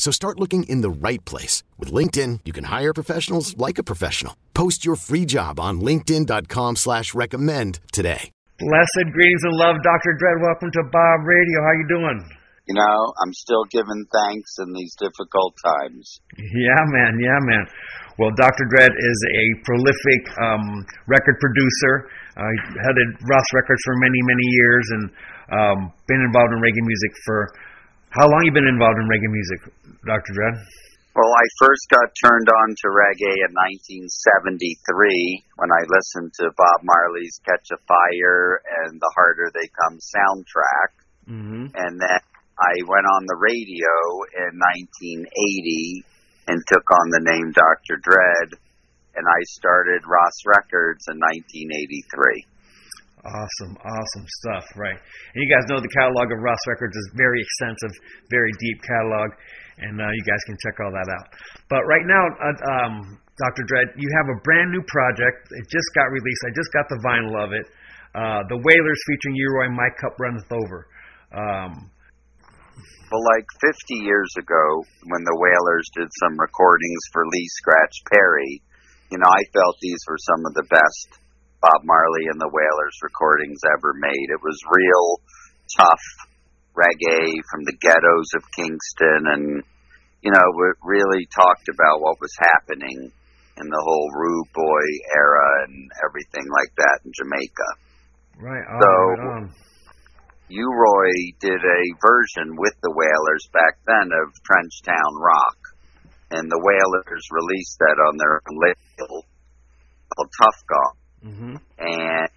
So start looking in the right place. With LinkedIn, you can hire professionals like a professional. Post your free job on linkedin.com slash recommend today. Blessed greetings and love, Dr. Dread. Welcome to Bob Radio. How you doing? You know, I'm still giving thanks in these difficult times. Yeah, man. Yeah, man. Well, Dr. Dread is a prolific um, record producer. Uh, headed RAS Records for many, many years and um, been involved in reggae music for how long you been involved in reggae music, Dr. Dread? Well, I first got turned on to reggae in 1973 when I listened to Bob Marley's Catch a Fire and the Harder They Come soundtrack. Mm-hmm. And then I went on the radio in 1980 and took on the name Dr. Dread, and I started RAS Records in 1983. Awesome, awesome stuff, right? And you guys know the catalog of RAS Records is very extensive, very deep catalog, and uh, you guys can check all that out. But right now, uh, um, Dr. Dread, you have a brand new project. It just got released. I just got the vinyl of it. Uh, the Wailers featuring U-Roy, My Cup Runneth Over. Um, well, like 50 years ago, when the Wailers did some recordings for Lee Scratch Perry, you know, I felt these were some of the best Bob Marley and the Wailers recordings ever made. It was real tough reggae from the ghettos of Kingston and you know, it really talked about what was happening in the whole Rude Boy era and everything like that in Jamaica. Right. On, so, right U-Roy did a version with the Wailers back then of Trenchtown Rock, and the Wailers released that on their own label called Tuff Gong. Mm-hmm. And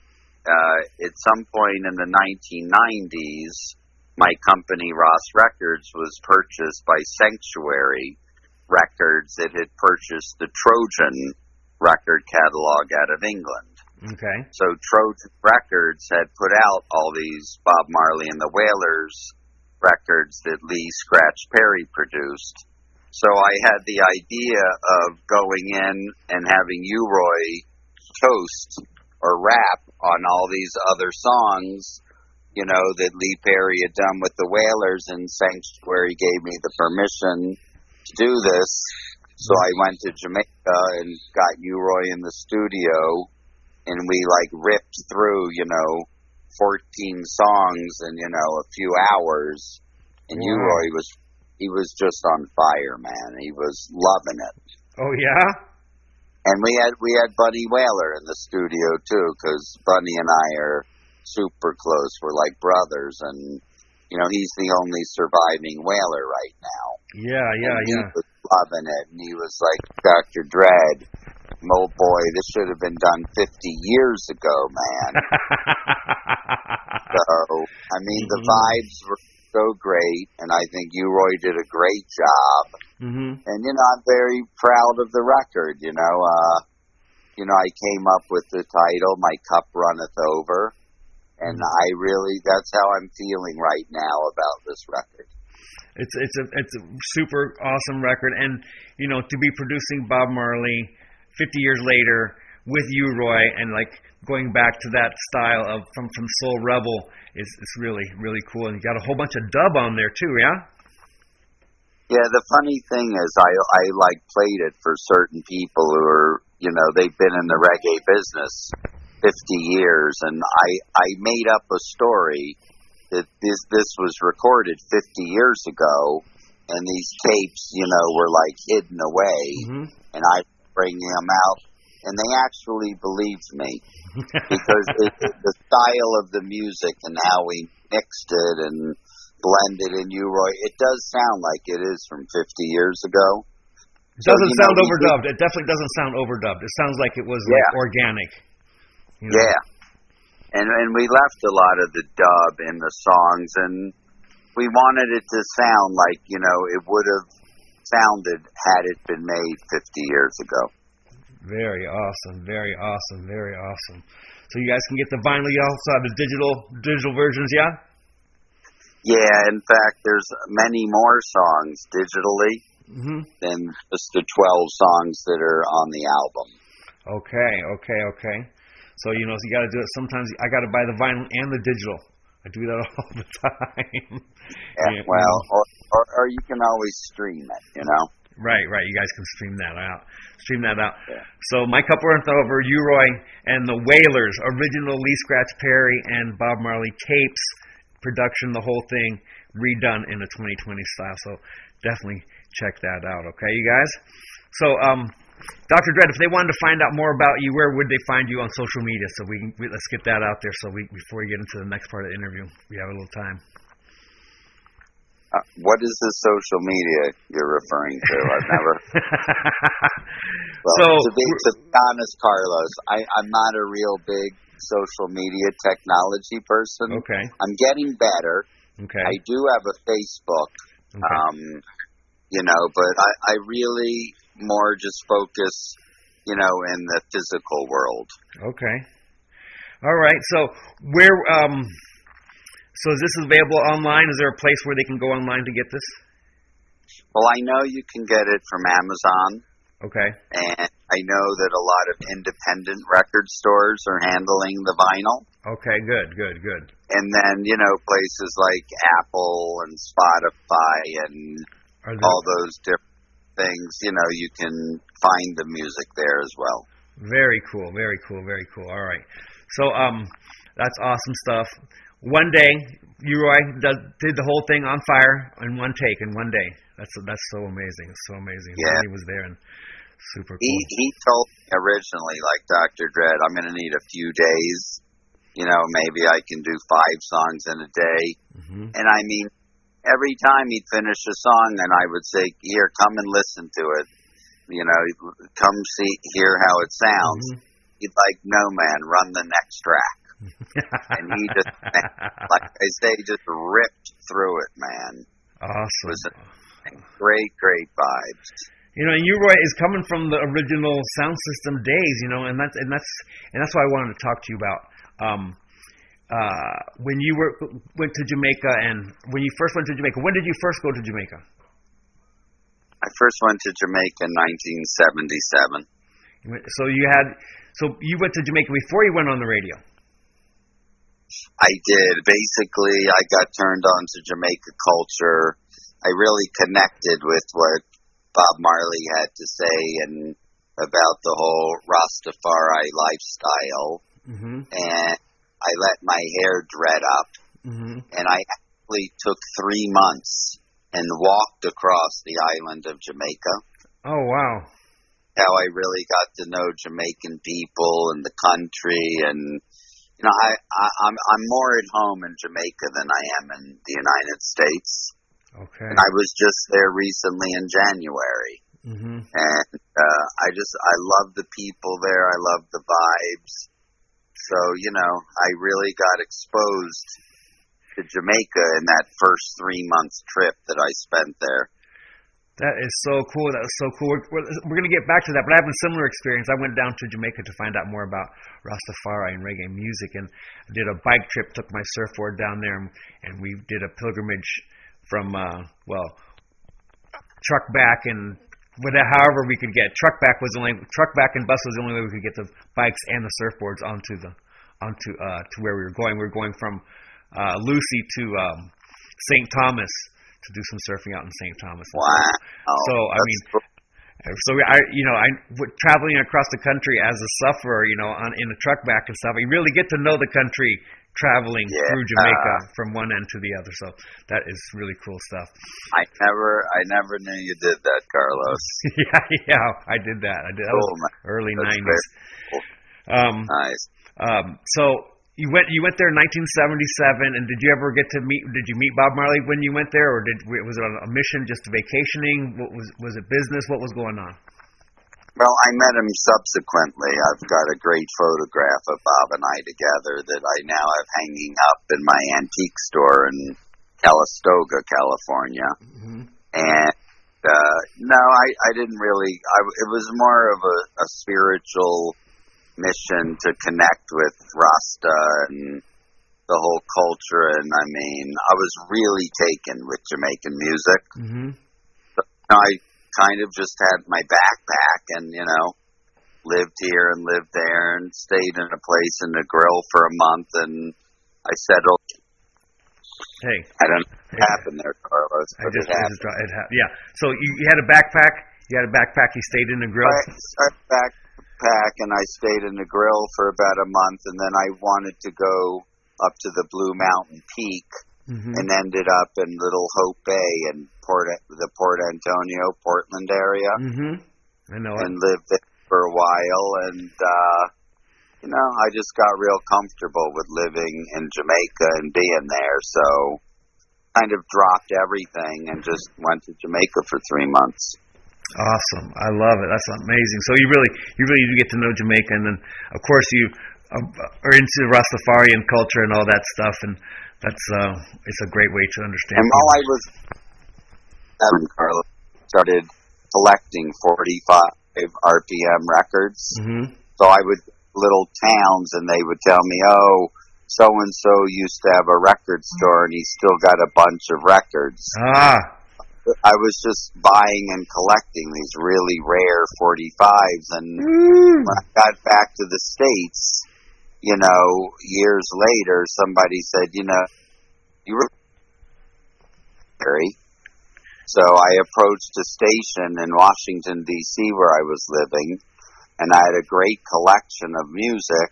uh, at some point in the 1990s, my company, RAS Records, was purchased by Sanctuary Records that had purchased the Trojan record catalog out of England. Okay. So Trojan Records had put out all these Bob Marley and the Wailers records that Lee Scratch Perry produced. So I had the idea of going in and having U-Roy toast or rap on all these other songs, you know, that Lee Perry had done with the Wailers and Sanctuary gave me the permission to do this. So I went to Jamaica and got U-Roy in the studio, and we like ripped through, you know, 14 songs in, you know, a few hours. And wow. U-Roy was, he was just on fire, man. He was loving it. Oh, yeah? And we had we had Bunny Wailer in the studio too, because Bunny and I are super close. We're like brothers, and you know he's the only surviving Wailer right now. Yeah, yeah, and he yeah. was loving it, and he was like, Doctor Dread, oh boy, this should have been done 50 years ago, man. so I mean, the mm-hmm. vibes were so great, and I think U-Roy did a great job. Mm-hmm. And you know, I'm very proud of the record. You know, uh, you know, I came up with the title "My Cup Runneth Over," and mm-hmm. I really that's how I'm feeling right now about this record. It's it's a it's a super awesome record, and you know, to be producing Bob Marley 50 years later with U-Roy, and like going back to that style of from from Soul Rebel is is really really cool. And you got a whole bunch of dub on there too, yeah. Yeah, the funny thing is, I I like played it for certain people who are you know they've been in the reggae business fifty years, and I I made up a story that this this was recorded fifty years ago, and these tapes, you know, were like hidden away, hmm and I bring them out, and they actually believed me because it, the style of the music and how we mixed it and blended in U-Roy. it does sound like it is from 50 years ago. It doesn't you know, sound we did- overdubbed. It definitely doesn't sound overdubbed. It sounds like it was Yeah. like organic. You know? Yeah. And and we left a lot of the dub in the songs and we wanted it to sound like, you know, it would have sounded had it been made 50 years ago. Very awesome. Very awesome. Very awesome. So you guys can get the vinyl. You also have the digital digital versions, yeah? Yeah, in fact, there's many more songs digitally hmm than just the 12 songs that are on the album. Okay. Okay. Okay. So you know, so you got to do it. Sometimes I got to buy the vinyl and the digital. I do that all the time. Yeah, well, or, or or you can always stream it, you know. Right, right. You guys can stream that out. Stream that out. Yeah. So cup Upworth over U-Roy and the Wailers, original Lee Scratch Perry and Bob Marley tapes, production, the whole thing redone in a 2020 style. So definitely check that out. Okay, you guys. So, um, Dr. Dread, if they wanted to find out more about you, where would they find you on social media? So we, we let's get that out there. So we before we get into the next part of the interview, we have a little time. Uh, what is the social media you're referring to? I've never. Well, so to be, to be honest, Carlos, I, I'm not a real big social media technology person. okay, I'm getting better. okay, I do have a Facebook, okay. um, you know, but I, I really more just focus, you know, in the physical world. Okay. All right. So where um so is this available online? Is there a place where they can go online to get this? Well, I know you can get it from Amazon, Okay. and I know that a lot of independent record stores are handling the vinyl. Okay, good, good, good. And then, you know, places like Apple and Spotify and there, all those different things, you know, you can find the music there as well. very cool, very cool, very cool. All right. So um that's awesome stuff. One day, U-Roy does, did the whole thing on fire in one take in one day. That's that's so amazing. It's so amazing. Yeah. He was there and super He cool. he told me originally, like Dr. Dread, I'm going to need a few days. You know, maybe I can do five songs in a day. hmm And I mean, every time he'd finish a song, and I would say, "Here, come and listen to it." You know, come see, hear how it sounds. Mm-hmm. He'd like, "No, man, run the next track." And he just, like I say, just ripped through it, man. awesome. was a, Great, great vibes. You know, and U-Roy is coming from the original sound system days, you know, and that's and that's and that's what I wanted to talk to you about. Um, uh, when you were went to Jamaica, and when you first went to Jamaica, when did you first go to Jamaica? I first went to Jamaica in 1977. So you had, so you went to Jamaica before you went on the radio. I did. Basically, I got turned on to Jamaica culture. I really connected with what Bob Marley had to say and about the whole Rastafari lifestyle. Mm-hmm. And I let my hair dread up. Mm-hmm. And I actually took three months and walked across the island of Jamaica. Oh wow. How I really got to know Jamaican people and the country and you know, I, I I'm I'm more at home in Jamaica than I am in the United States. Okay. And I was just there recently in January, Mm-hmm. and uh, I just I love the people there. I love the vibes. So you know, I really got exposed to Jamaica in that first three months trip that I spent there. That is so cool. That was so cool. We're, we're, we're going to get back to that, but I have a similar experience. I went down to Jamaica to find out more about Rastafari and reggae music, and did a bike trip. Took my surfboard down there, and, and we did a pilgrimage from uh, well, truck back and with however we could get truck back was the only truck back and bus was the only way we could get the bikes and the surfboards onto the onto uh, to where we were going. We were going from uh, Lucea to um, St. Thomas to do some surfing out in St. Thomas. Wow. So, I That's mean, cool. So I, you know, I traveling across the country as a sufferer, you know, on in a truck back and stuff. You really get to know the country traveling Yeah. through Jamaica from one end to the other. So that is really cool stuff. I never, I never knew you did that, Carlos. yeah, yeah, I did that. I did that Cool, man. early '90s. cool. Um, Nice. um, so you went you went there in 1977, and did you ever get to meet? Did you meet Bob Marley when you went there, or did was it on a mission, just vacationing? What was was it business? What was going on? Well, I met him subsequently. I've got a great photograph of Bob and I together that I now have hanging up in my antique store in Calistoga, California. Mm-hmm. And uh, no, I, I didn't really. I, it was more of a, a spiritual mission to connect with Rasta and the whole culture. And I mean, I was really taken with Jamaican music. Mm-hmm. I kind of just had my backpack and, you know, lived here and lived there and stayed in a place in Negril for a month and I settled. Hey, I don't know what happened there, Carlos, I just, it I happened. just it ha- yeah. So you, you had a backpack. You had a backpack. You stayed in Negril. I started backpack and I stayed in the grill for about a month and then I wanted to go up to the Blue Mountain Peak Mm-hmm. and ended up in Little Hope Bay in Port, the Port Antonio, Portland area. Mm-hmm. I know it. and lived there for a while and uh you know I just got real comfortable with living in Jamaica and being there so kind of dropped everything and just went to Jamaica for 3 months Awesome. I love it. That's amazing. So you really, you really do get to know Jamaica, and then of course you um, are into Rastafarian culture and all that stuff, and that's uh, it's a great way to understand. and while I was seven Carlos started collecting 45 RPM records hmm So I would little towns, and they would tell me, "Oh, so and so used to have a record store, and he's still got a bunch of records." Ah, I was just buying and collecting these really rare 45s, and Mm. when I got back to the states, you know, years later, somebody said, "You know, you were Harry." So I approached a station in Washington D.C. where I was living, and I had a great collection of music.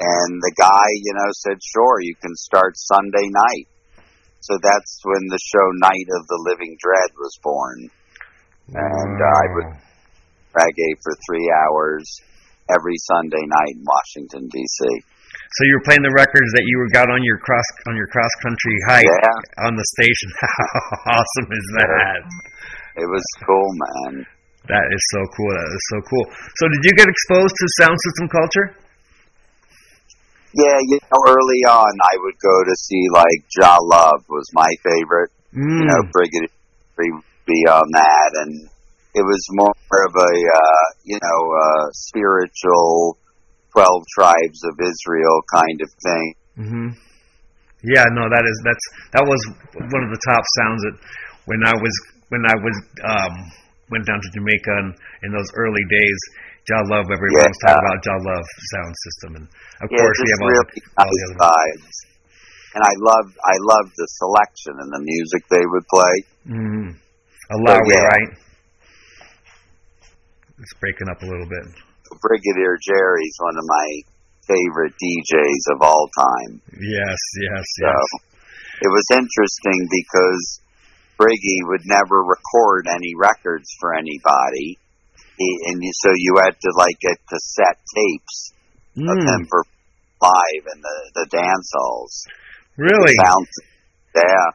And the guy, you know, said, "Sure, you can start Sunday night." So that's when the show Night of the Living Dread was born. And uh, I would reggae for three hours every Sunday night in Washington D.C. So you were playing the records that you got on your cross on your cross country hike Yeah. on the station. How awesome is that? It was cool, man. That is so cool. That is so cool. So did you get exposed to sound system culture? Yeah, you know, early on I would go to see like Jah Love was my favorite. Mm. You know, Brigadier would be on that, and it was more of a uh, you know uh, spiritual Twelve Tribes of Israel kind of thing. hmm Yeah, no, that is that's that was one of the top sounds that when I was when I was um went down to Jamaica and in those early days, Jah Love, everyone was talking about Jah Love sound system, and of yeah, course we have all, really all the other. vibes. And I loved I loved the selection and the music they would play. Mm-hmm. Alawi, yeah. right? It's breaking up a little bit. Brigadier Jerry's one of my favorite DJs of all time. Yes, yes, So yes. it was interesting because Briggy would never record any records for anybody. He, and you, so you had to like get cassette tapes of Mm, him for live in the, the dance halls. really? Sound, yeah.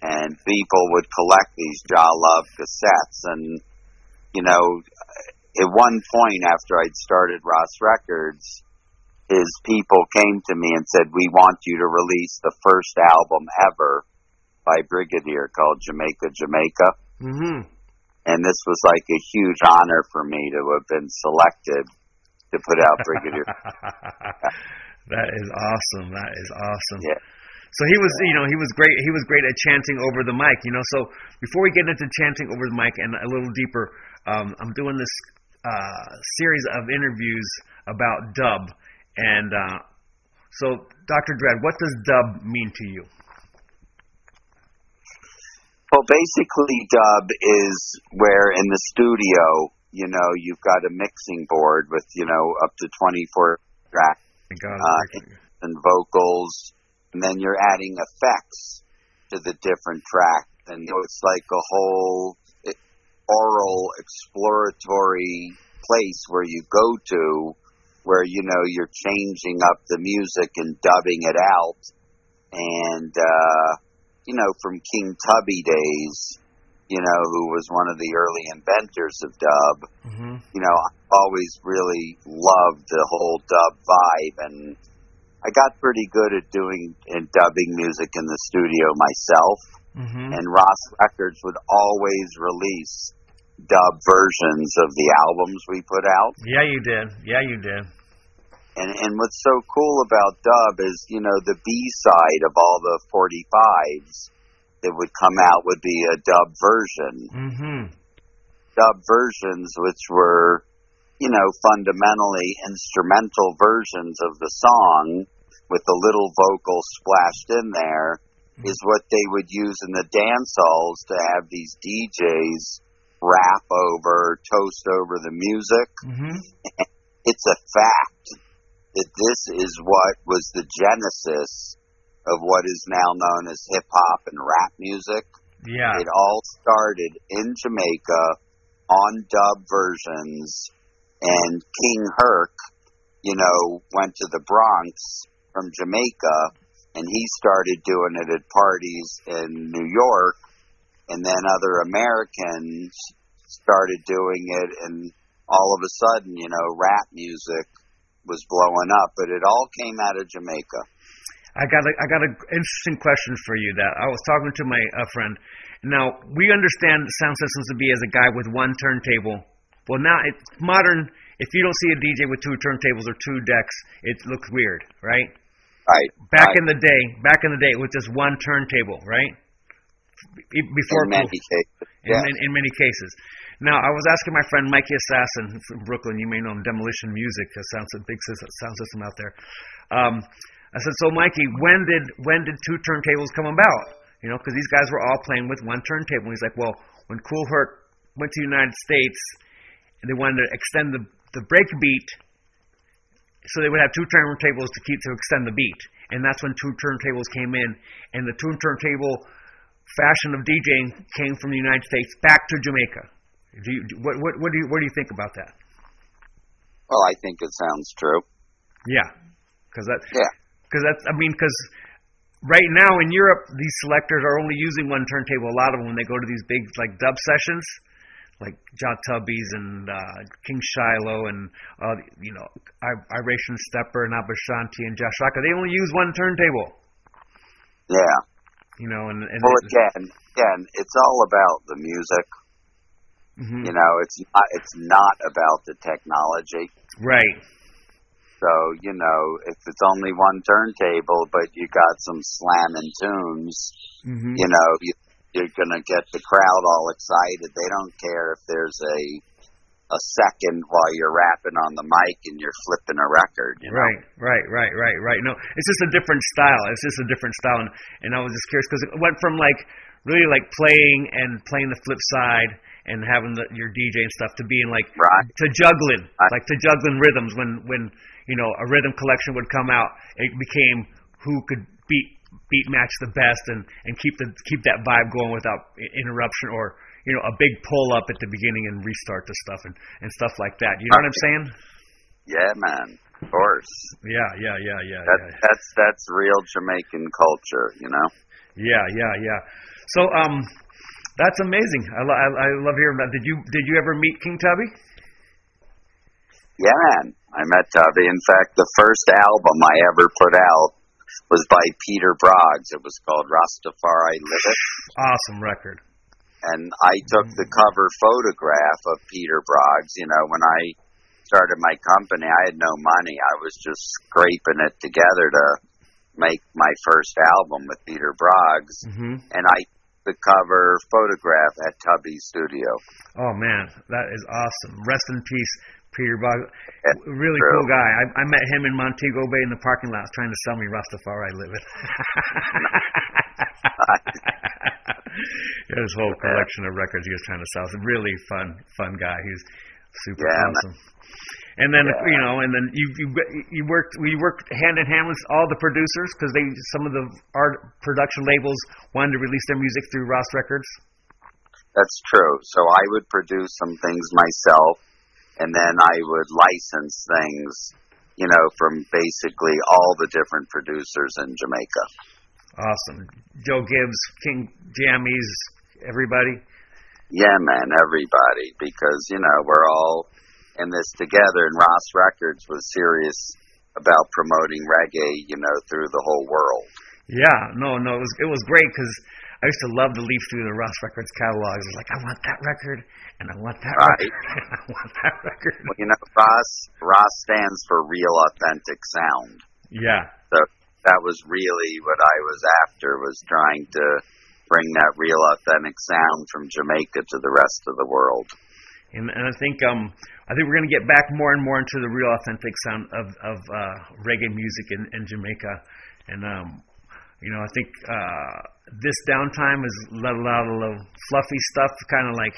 And people would collect these Jah Love cassettes. And, you know, at one point after I'd started RAS Records, his people came to me and said, We want you to release the first album ever by Brigadier called Jamaica, Jamaica. Mm-hmm. And this was like a huge honor for me to have been selected to put out Brigadier. that is awesome. That is awesome. Yeah. So he was, you know, he was great. He was great at chanting over the mic, you know. So before we get into chanting over the mic and a little deeper, um, I'm doing this uh, series of interviews about dub, and uh, so Dr. Dread, what does dub mean to you? Well, basically, dub is where in the studio, you know, you've got a mixing board with, you know, up to 24 tracks. Uh, and vocals, and then you're adding effects to the different tracks, and you know, it's like a whole oral exploratory place where you go to where you know you're changing up the music and dubbing it out. And uh you know from King Tubby days you know who was one of the early inventors of dub mm-hmm. you know I always really loved the whole dub vibe. And I got pretty good at doing and dubbing music in the studio myself Mm-hmm. and RAS Records would always release dub versions of the albums we put out. Yeah, you did. Yeah, you did. And and what's so cool about dub is, you know, the B side of all the 45s that would come out would be a dub version. Mm-hmm. Dub versions which were, you know, fundamentally instrumental versions of the song with a little vocal splashed in there is what they would use in the dance halls to have these DJs rap over, toast over the music. Mm-hmm. It's a fact that this is what was the genesis of what is now known as hip hop and rap music. Yeah. It all started in Jamaica on dub versions, and King Herc, you know, went to the Bronx from Jamaica, and he started doing it at parties in New York, and then other Americans started doing it, and all of a sudden, you know, rap music was blowing up, but it all came out of Jamaica. I got a, I got an interesting question for you. That I was talking to my uh, friend. Now we understand sound systems to be as a guy with one turntable. Well, now it's modern. If you don't see a DJ with two turntables or two decks, it looks weird, right? Right. Back right. in the day, back in the day, it was just one turntable, right? Before in many cases. in, Yeah. in, in many cases. Now, I was asking my friend Mikey Assassin from Brooklyn. You may know him, Demolition Music, a sound a big sound system out there. Um, I said, so Mikey, when did when did two turntables come about? You know, because these guys were all playing with one turntable. And He's like, well, when Kool Herc went to the United States, and they wanted to extend the the break beat, so they would have two turntables to keep to extend the beat, and that's when two turntables came in, and the two turntable fashion of DJing came from the United States back to Jamaica. Do you, what, what, what do you, what do you think about that? Well, I think it sounds true. Yeah, because that, Yeah. because that's, I mean, because right now in Europe, these selectors are only using one turntable. A lot of them when they go to these big like dub sessions, like Jah Tubby's and uh, King Shiloh and uh, you know I- Iration Steppas and Aba Shanti and Jah Shaka, they only use one turntable. Yeah. You know, and, and Well, again, again, it's all about the music. Mhm. You know, it's not it's not about the technology. right. So you know, if it's only one turntable, but you got some slamming tunes, hmm you know, you, you're gonna get the crowd all excited. They don't care if there's a a second while you're rapping on the mic and you're flipping a record. You know? Right, right, right, right, right. No, it's just a different style. It's just a different style, and, and I was just curious because it went from like really like playing and playing the flip side and having the, your DJ and stuff to being like Right. to juggling, Right. like to juggling rhythms. When when you know a rhythm collection would come out, it became who could beat beat match the best and and keep the keep that vibe going without interruption or you know a big pull up at the beginning and restart the stuff and and stuff like that. You know what I'm saying? Yeah, man. Of course. Yeah, yeah, yeah, yeah, That, yeah. That's that's real Jamaican culture. You know. Yeah, yeah, yeah. So, um, that's amazing. I, lo- I, I love hearing that. Did you did you ever meet King Tubby? Yeah, man. I met Tubby. In fact, the first album I ever put out was by Peter Broggs. It was called Rastafari Live It. Awesome record. And I took the cover photograph of Peter Broggs. You know, when I started my company, I had no money. I was just scraping it together to make my first album with Peter Broggs. hmm And I took the cover photograph at Tubby's studio. Oh man, that is awesome. Rest in peace, Peter Bog. Really true. cool guy. I, I met him in Montego Bay in the parking lot trying to sell me Rastafari Live It. His whole collection of records he was trying to sell. He's a really fun, fun guy. He's super Yeah, awesome. And then yeah. you know, and then you you you worked we worked hand in hand with all the producers because they some of the art production labels wanted to release their music through RAS Records. That's true. So I would produce some things myself, and then I would license things, you know, from basically all the different producers in Jamaica. Awesome, Joe Gibbs, King Jammies, everybody. Yeah, man, everybody, because you know we're all in this together, and RAS Records was serious about promoting reggae, you know, through the whole world. Yeah, no, no, it was it was great because I used to love to leaf through the RAS Records catalogs. I was like, I want that record, and I want that right. record, and I want that record. Well, you know, RAS RAS stands for real, authentic sound. Yeah. So that was really what I was after was trying to bring that real, authentic sound from Jamaica to the rest of the world. And, and I think um, I think we're going to get back more and more into the real authentic sound of of uh, reggae music in, in Jamaica, and um, you know I think uh, this downtime has let a lot of fluffy stuff kind of like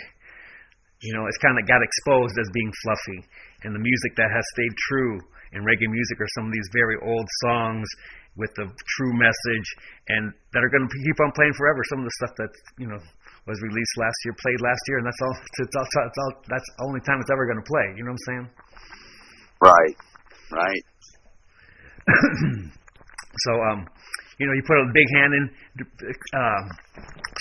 you know it's kind of got exposed as being fluffy, and the music that has stayed true in reggae music are some of these very old songs with the true message and that are going to keep on playing forever. Some of the stuff that you know was released last year, played last year, and that's all. It's all, it's all that's the only time it's ever going to play. You know what I'm saying? Right. Right. so, um, you know, you put a big hand in uh,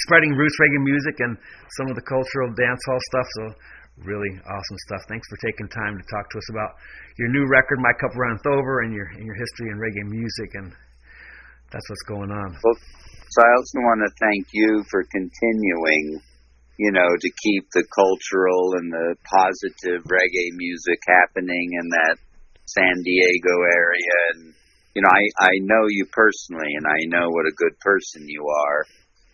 spreading roots reggae music and some of the cultural dance hall stuff. So, really awesome stuff. Thanks for taking time to talk to us about your new record, My Cup Runneth Over, and your and your history in reggae music, and that's what's going on. Well, so I also want to thank you for continuing, you know, to keep the cultural and the positive reggae music happening in that San Diego area. And, you know, I, I know you personally and I know what a good person you are.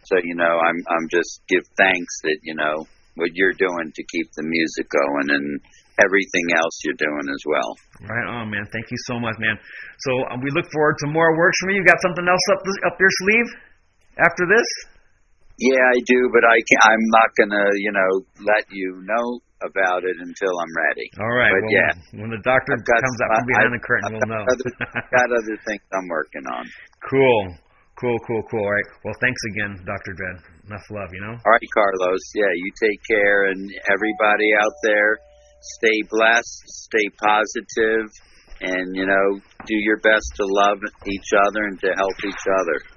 So, you know, I'm, I'm just give thanks that, you know, what you're doing to keep the music going and everything else you're doing as well. Right on, man. Thank you so much, man. So um, we look forward to more works from you. You got something else up up your sleeve? after this? Yeah, I do, but I can't, I'm not gonna, you know, let you know about it until I'm ready. All right. But well, yeah, when the doctor got, comes out from behind I, the curtain, I've we'll know. Other, got other things I'm working on. Cool. Cool, cool, cool. All right. Well, thanks again, Dr. Dread. Enough love, you know? All right, Carlos. Yeah, you take care. And everybody out there, stay blessed, stay positive, and, you know, do your best to love each other and to help each other.